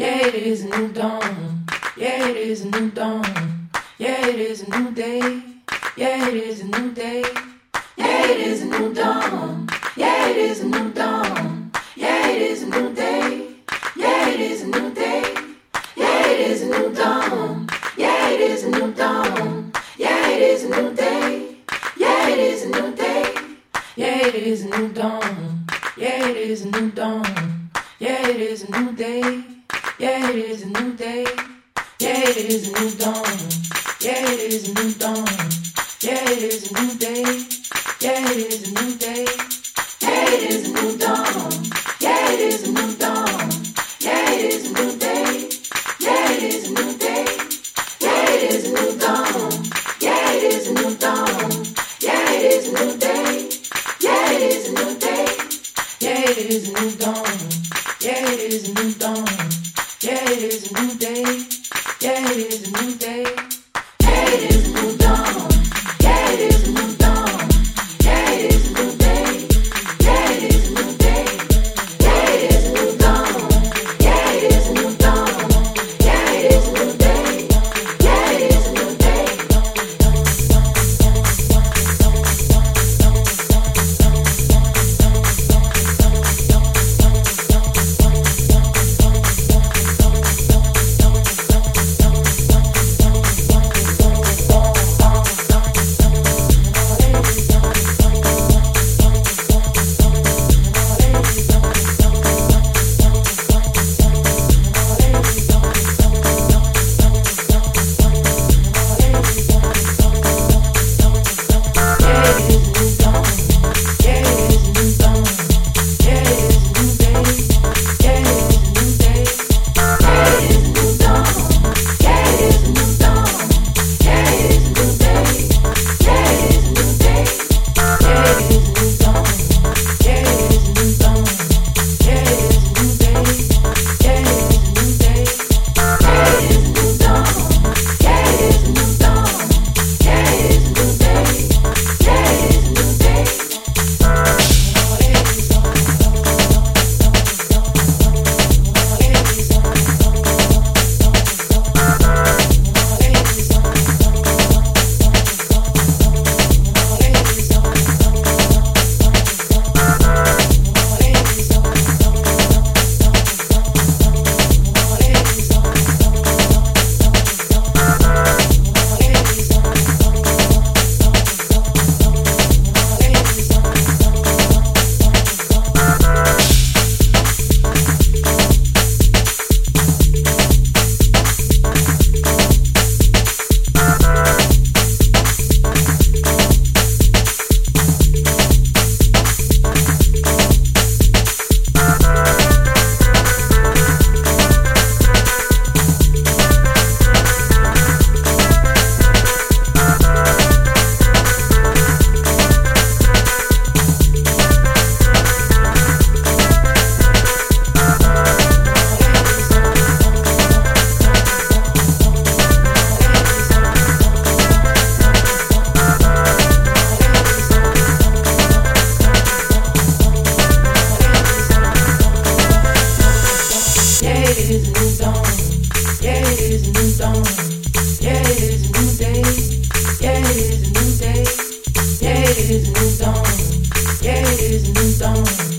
Yeah, it is a new dawn. Yeah, it is a new dawn. Yeah, it is a new day. Yeah, it is a new day. Yeah, it is a new dawn. Yeah, it is a new dawn. Yeah, it is a new day. Yeah, it is a new day. Yeah, it is a new dawn. Yeah, it is a new dawn. Yeah, it is a new day. Yeah, it is a new day. Yeah, it is a new dawn. Yeah, it is a new dawn. Yeah, it is a new day. Yeah, it is a new day. Yeah, it is a new dawn. Yeah, it is a new dawn. Yeah, it is a new day. Yeah, it is a new day. Yeah, it is a new dawn. Yeah, it is a new dawn. Yeah, it is a new day. Yeah, it is a new day. Yeah, it is a new dawn. Yeah, it is a new dawn. Yeah, it is a new day. Yeah, it is a new day. Yeah, it is a new dawn. Yeah, it is a new dawn. Is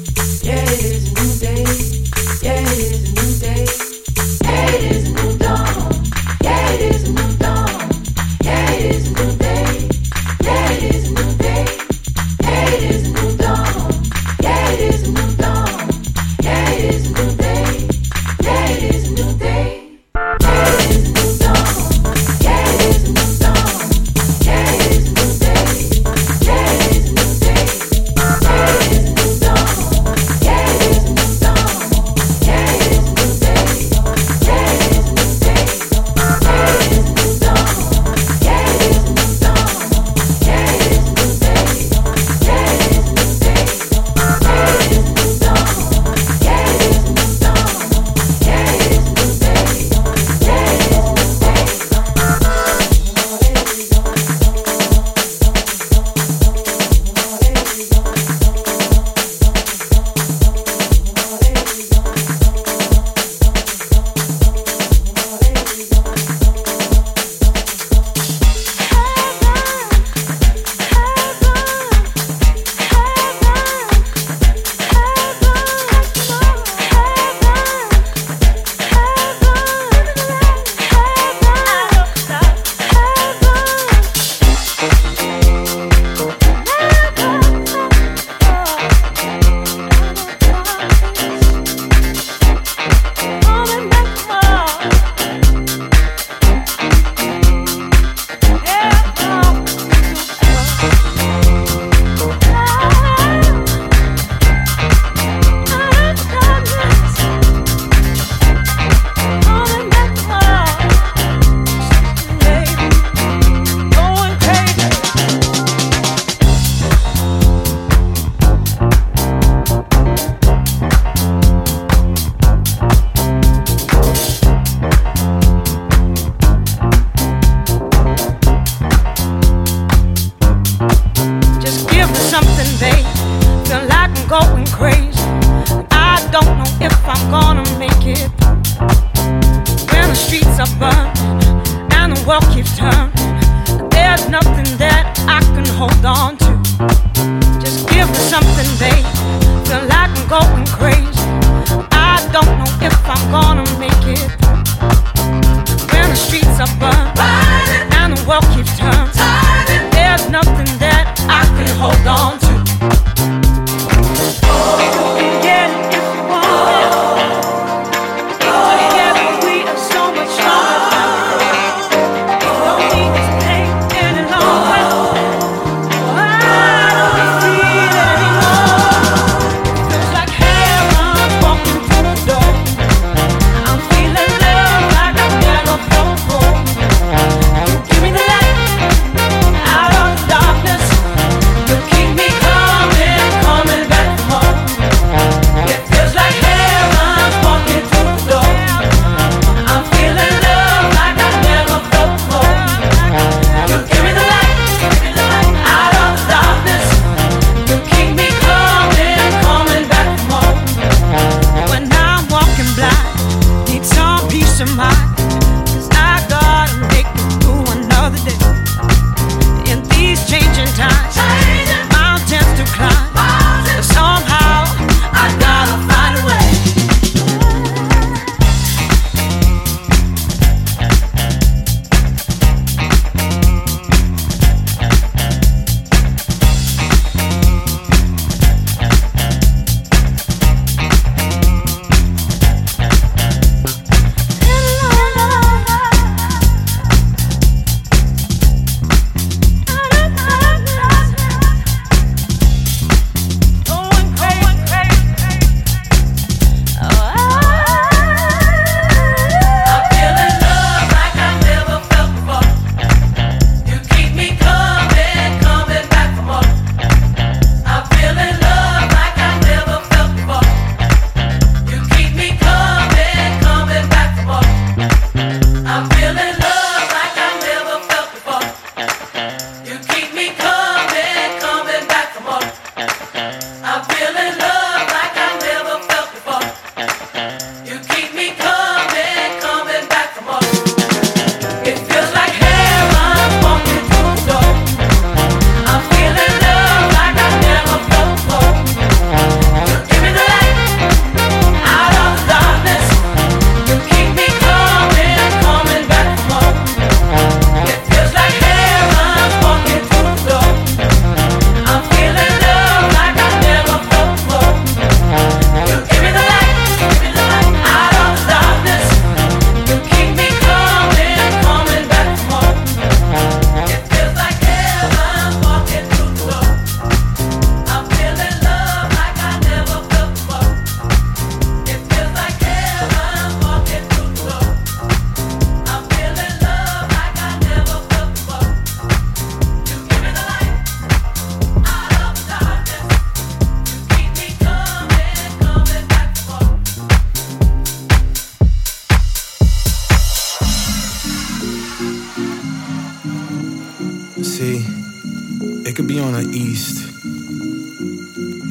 It could be on the east.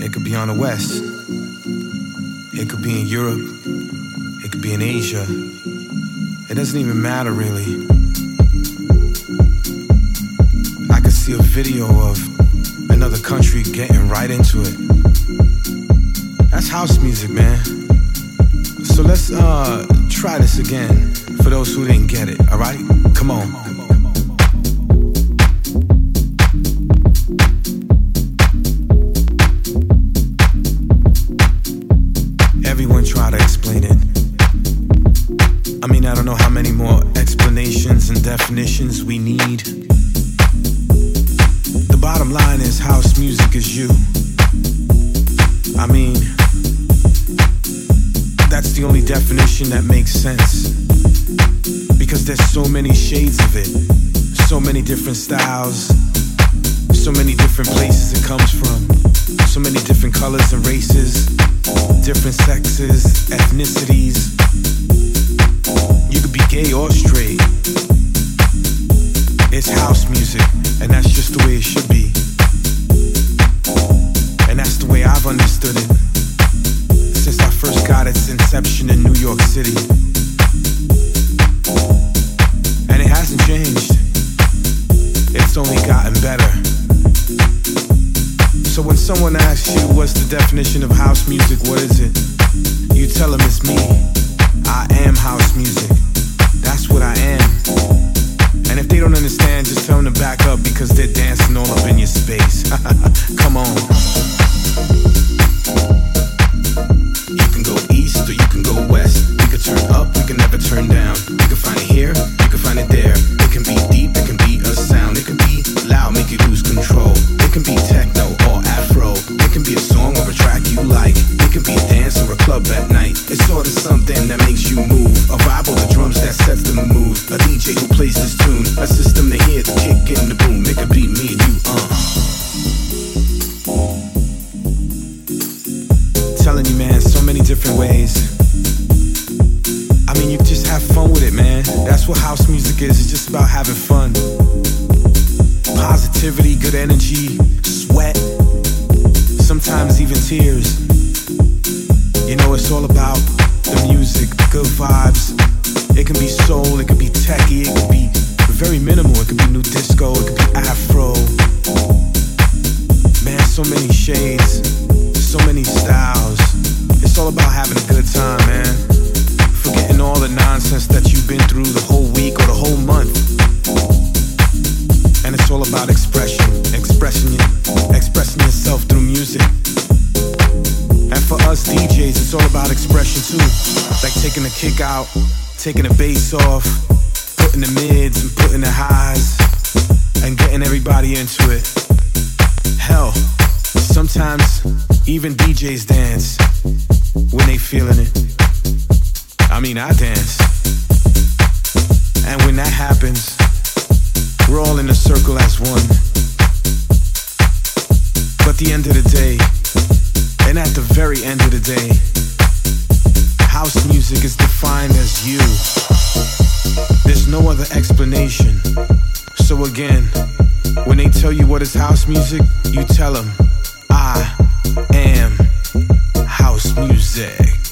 It could be on the west. It could be in Europe. It could be in Asia. It doesn't even matter really. I could see a video of another country getting right into it. That's house music, man. So let's uh, try this again for those who didn't get it, alright? Come on. definitions we need. The bottom line is house music is you. I mean, that's the only definition that makes sense. Because there's so many shades of it, so many different styles, so many different places it comes from, so many different colors and races, different sexes, ethnicities music.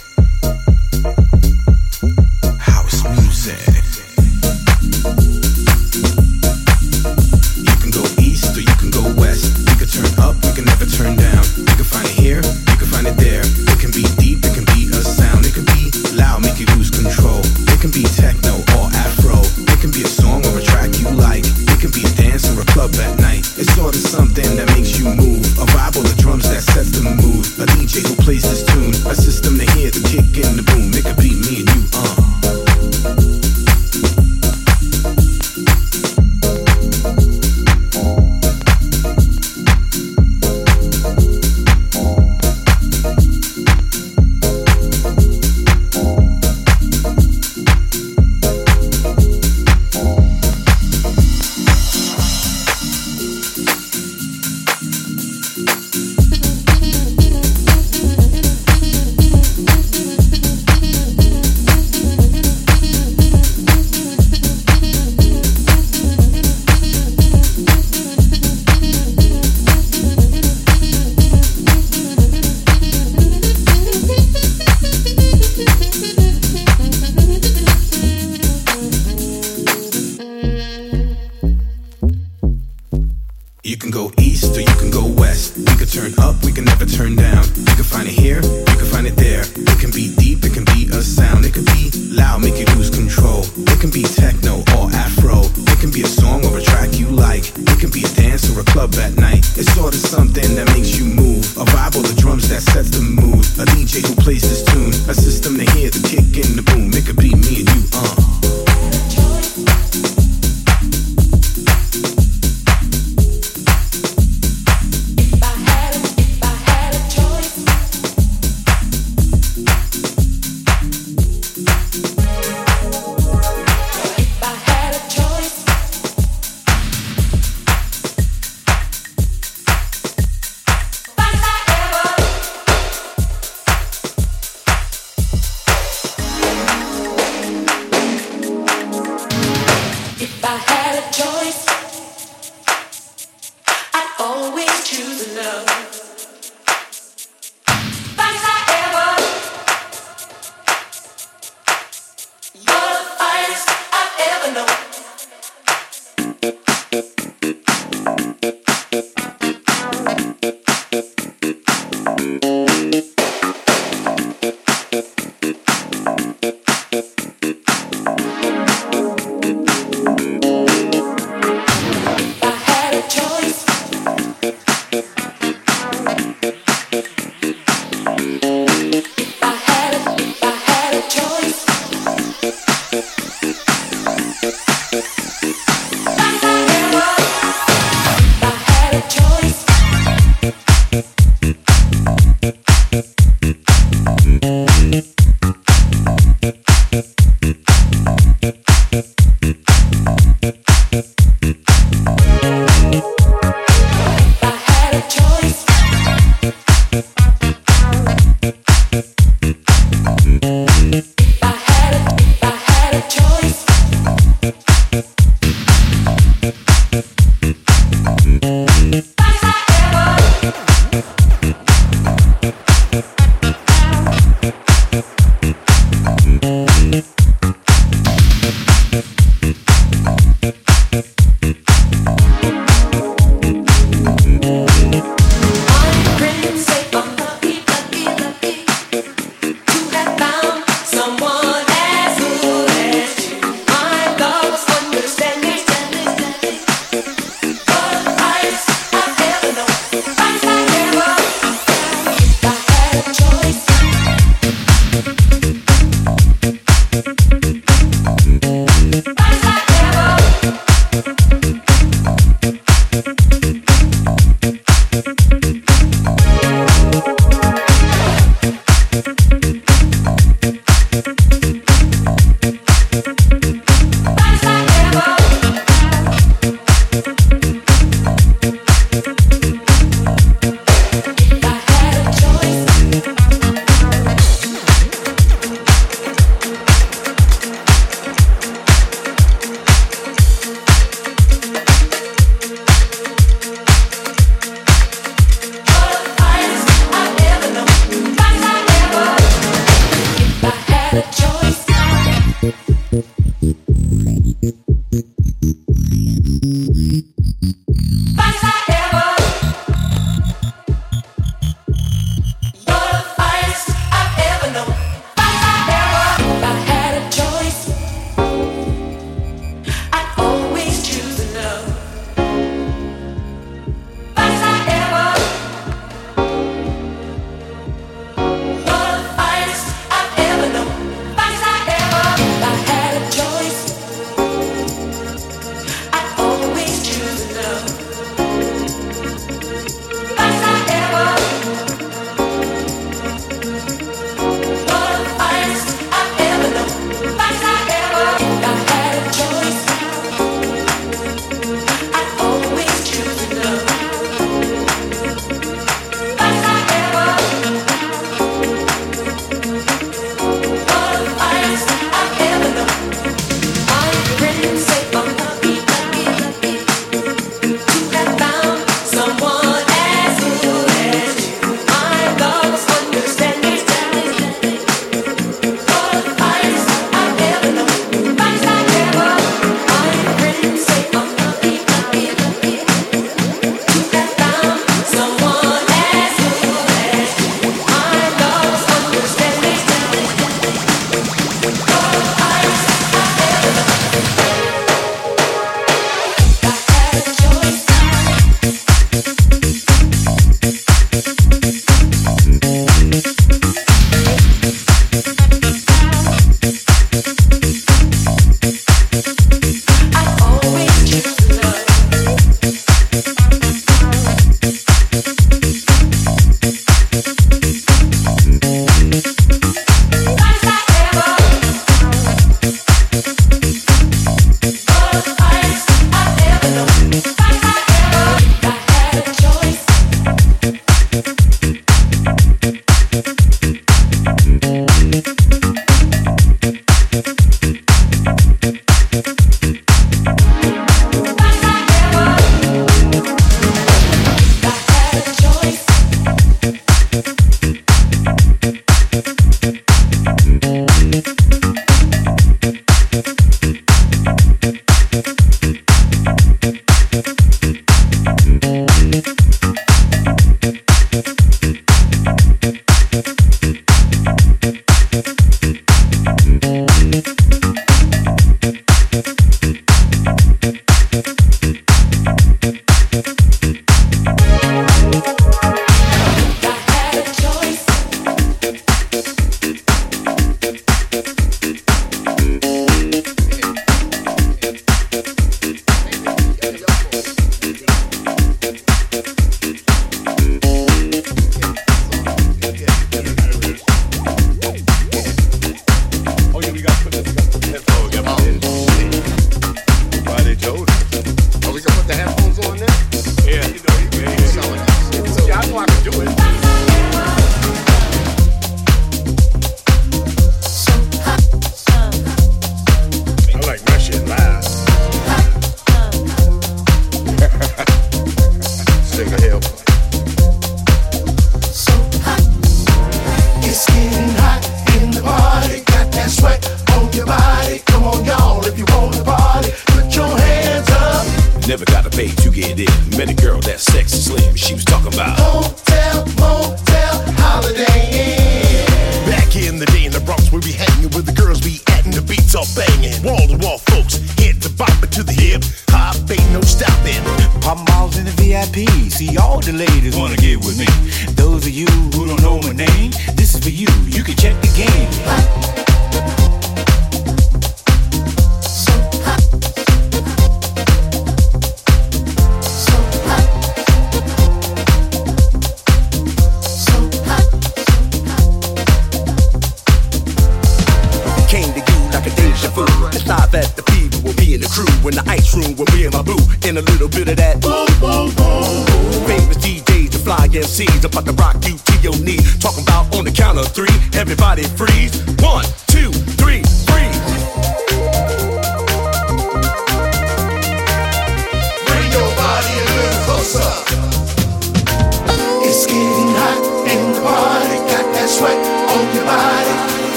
one.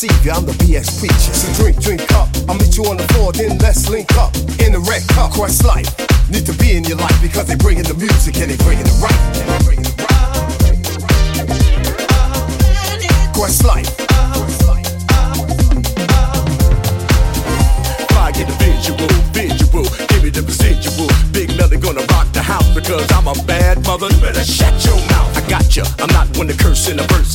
deceive you, I'm the BS preacher. So drink, drink up. I'll meet you on the floor, then let's link up. In the red cup, Quest life. Need to be in your life because they bringing the music and they bringing the right. Quest life. I get visual, give me the. Big gonna rock the house because I'm a bad mother. You better shut your mouth. I got you. I'm not one to curse in a verse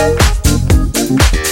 Thank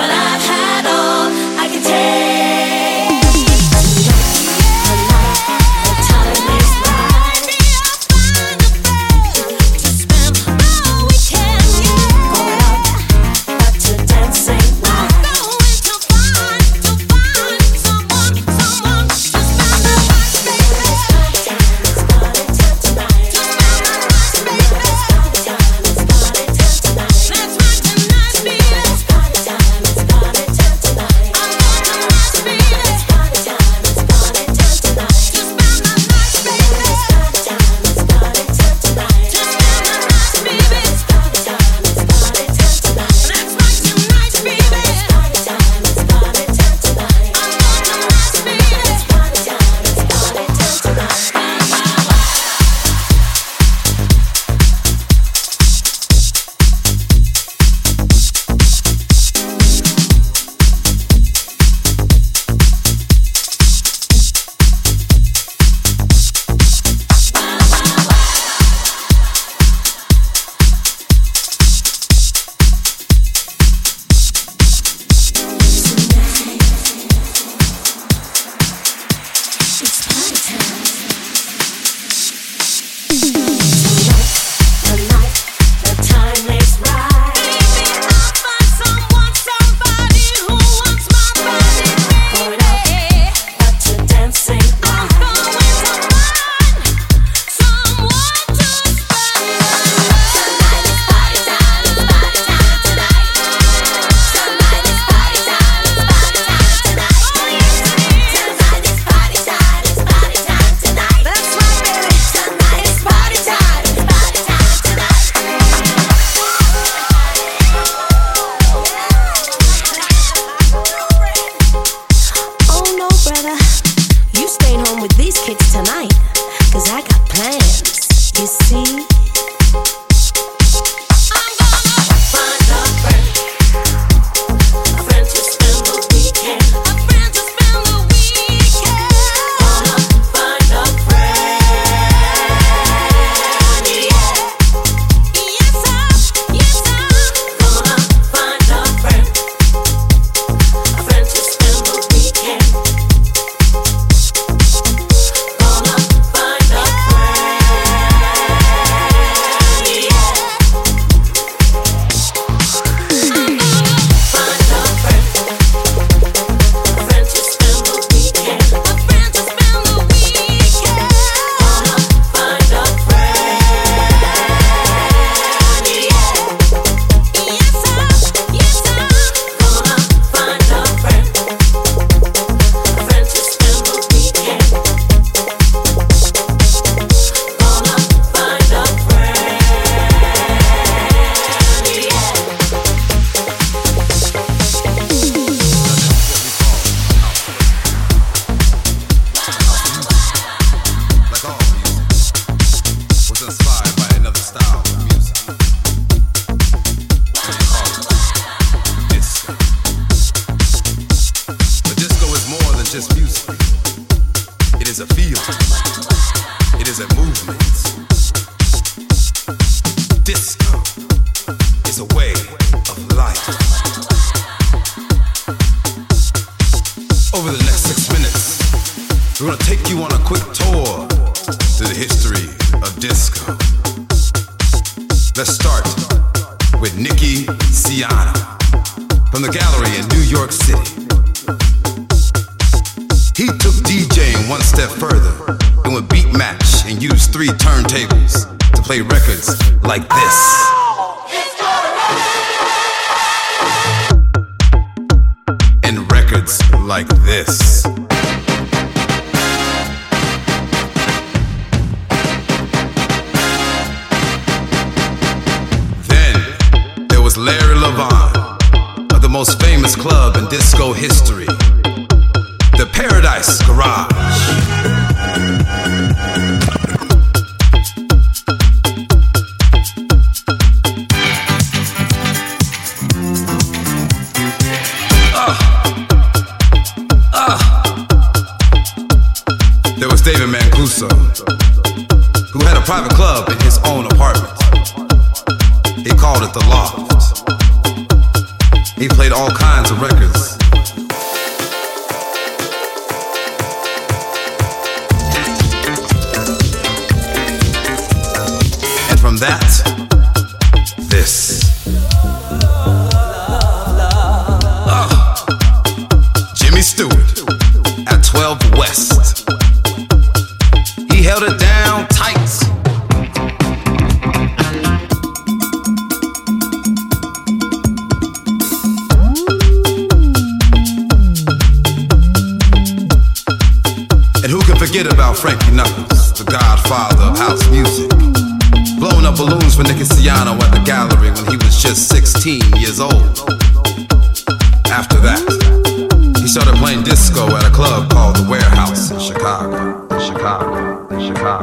but I Let's start with Nicky Siano from the gallery in New York City. He took DJing one step further and would beat match and use three turntables to play records like this. like this. most famous club in disco history the Paradise Garage.